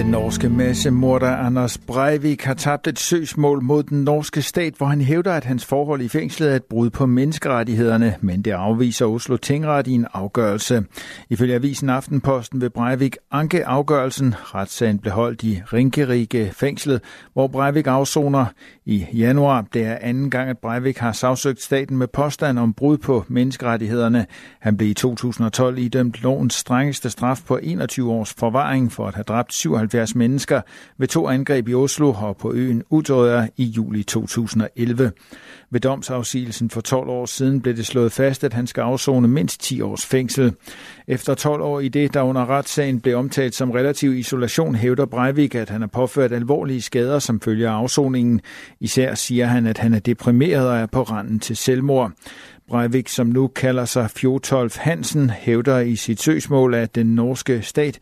Den norske massemorder Anders Breivik har tabt et søgsmål mod den norske stat, hvor han hævder, at hans forhold i fængslet er et brud på menneskerettighederne, men det afviser Oslo Tingret i en afgørelse. Ifølge avisen Aftenposten vil Breivik anke afgørelsen. Retssagen blev holdt i Ringerike fængslet, hvor Breivik afsoner i januar. Det er anden gang, at Breivik har sagsøgt staten med påstand om brud på menneskerettighederne. Han blev i 2012 idømt lovens strengeste straf på 21 års forvaring for at have dræbt 77 mennesker ved to angreb i Oslo og på øen Utøya i juli 2011. Ved domsafsigelsen for 12 år siden blev det slået fast, at han skal afzone mindst 10 års fængsel. Efter 12 år i det, der under retssagen blev omtalt som relativ isolation, hævder Breivik, at han har påført alvorlige skader som følge af afsoningen. Især siger han, at han er deprimeret og er på randen til selvmord. Breivik, som nu kalder sig Fjotolf Hansen, hævder i sit søgsmål, at den norske stat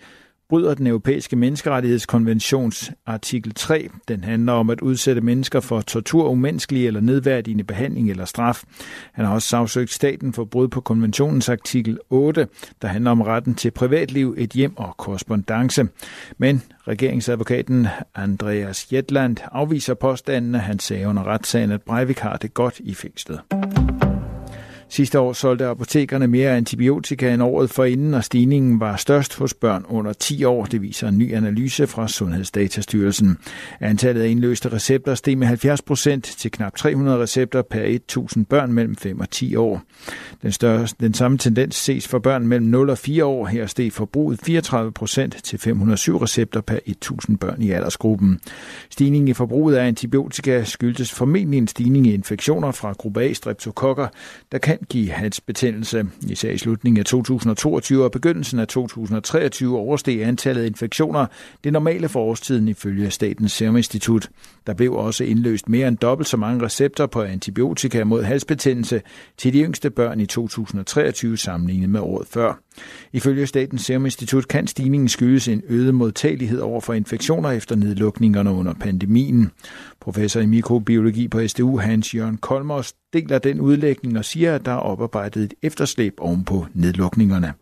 bryder den europæiske menneskerettighedskonventions artikel 3. Den handler om at udsætte mennesker for tortur, umenneskelig eller nedværdigende behandling eller straf. Han har også sagsøgt staten for brud på konventionens artikel 8, der handler om retten til privatliv, et hjem og korrespondence. Men regeringsadvokaten Andreas Jetland afviser påstandene. Han sagde under retssagen, at Breivik har det godt i fængslet. Sidste år solgte apotekerne mere antibiotika end året forinden, og stigningen var størst hos børn under 10 år. Det viser en ny analyse fra Sundhedsdatastyrelsen. Antallet af indløste recepter steg med 70 procent til knap 300 recepter per 1000 børn mellem 5 og 10 år. Den, største, den samme tendens ses for børn mellem 0 og 4 år. Her steg forbruget 34 procent til 507 recepter per 1000 børn i aldersgruppen. Stigningen i forbruget af antibiotika skyldes formentlig en stigning i infektioner fra gruppe A streptokokker, der kan give halsbetændelse. Især i slutningen af 2022 og begyndelsen af 2023 oversteg antallet af infektioner det normale for årstiden ifølge Statens Serum Institut. Der blev også indløst mere end dobbelt så mange recepter på antibiotika mod halsbetændelse til de yngste børn i 2023 sammenlignet med året før. Ifølge Statens Serum Institut kan stigningen skyldes en øget modtagelighed over for infektioner efter nedlukningerne under pandemien. Professor i mikrobiologi på SDU, Hans Jørgen Kolmos, deler den udlægning og siger, at der er oparbejdet et efterslæb ovenpå nedlukningerne.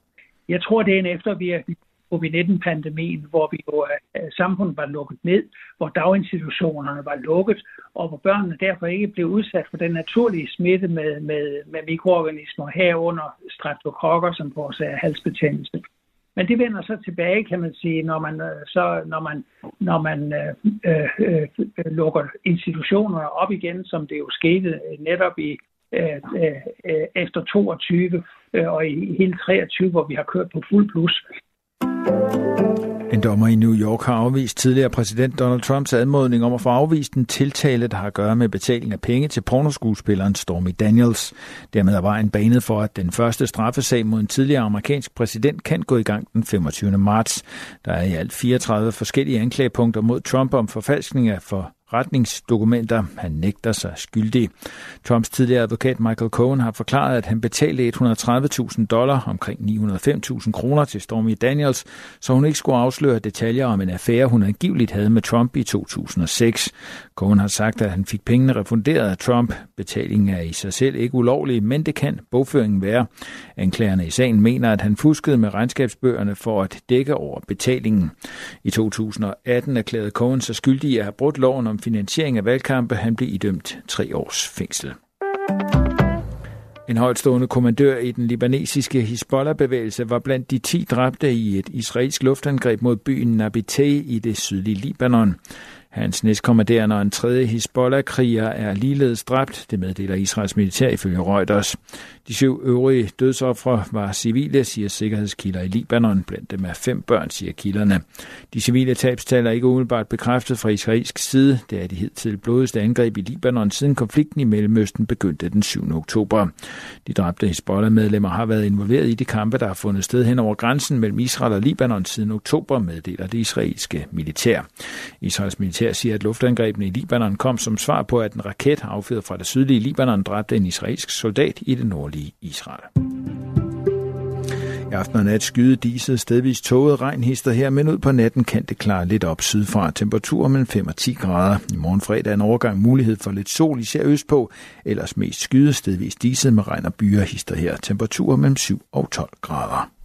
Jeg tror, det er en eftervirkning covid-19-pandemien, hvor vi jo, øh, samfundet var lukket ned, hvor daginstitutionerne var lukket, og hvor børnene derfor ikke blev udsat for den naturlige smitte med, med, med mikroorganismer herunder streptokokker, som forårsager halsbetændelse. Men det vender så tilbage, kan man sige, når man, øh, så, når man, når man øh, øh, øh lukker institutionerne op igen, som det jo skete øh, netop i øh, øh, efter 22 øh, og i hele 23, hvor vi har kørt på fuld plus. En dommer i New York har afvist tidligere præsident Donald Trumps anmodning om at få afvist en tiltale, der har at gøre med betaling af penge til pornoskuespilleren Stormy Daniels. Dermed er vejen banet for, at den første straffesag mod en tidligere amerikansk præsident kan gå i gang den 25. marts. Der er i alt 34 forskellige anklagepunkter mod Trump om forfalskning af for retningsdokumenter. Han nægter sig skyldig. Trumps tidligere advokat Michael Cohen har forklaret, at han betalte 130.000 dollar, omkring 905.000 kroner til Stormy Daniels, så hun ikke skulle afsløre detaljer om en affære, hun angiveligt havde med Trump i 2006. Cohen har sagt, at han fik pengene refunderet af Trump. Betalingen er i sig selv ikke ulovlig, men det kan bogføringen være. Anklagerne i sagen mener, at han fuskede med regnskabsbøgerne for at dække over betalingen. I 2018 erklærede Cohen sig skyldig i at have brudt loven om finansiering af valgkampe. Han blev idømt tre års fængsel. En højtstående kommandør i den libanesiske Hezbollah-bevægelse var blandt de 10 dræbte i et israelsk luftangreb mod byen Nabiteh i det sydlige Libanon. Hans næstkommanderende og en tredje Hezbollah-kriger er ligeledes dræbt, det meddeler Israels militær ifølge Reuters. De syv øvrige dødsoffre var civile, siger sikkerhedskilder i Libanon. Blandt dem er fem børn, siger kilderne. De civile tabstal er ikke umiddelbart bekræftet fra israelsk side. Det er de hidtil blodigste angreb i Libanon, siden konflikten i Mellemøsten begyndte den 7. oktober. De dræbte Hezbollah-medlemmer har været involveret i de kampe, der har fundet sted hen over grænsen mellem Israel og Libanon siden oktober, meddeler det israelske militær. Israels militær siger, at luftangrebene i Libanon kom som svar på, at en raket affyret fra det sydlige Libanon dræbte en israelsk soldat i det nordlige Israel. I aften og nat skyde diset stedvis toget regnhister her, men ud på natten kan det klare lidt op sydfra. Temperaturer mellem 5 og 10 grader. I morgen fredag er en overgang mulighed for lidt sol, især østpå. Ellers mest skyde stedvis diset med regn og byer hister her. Temperaturer mellem 7 og 12 grader.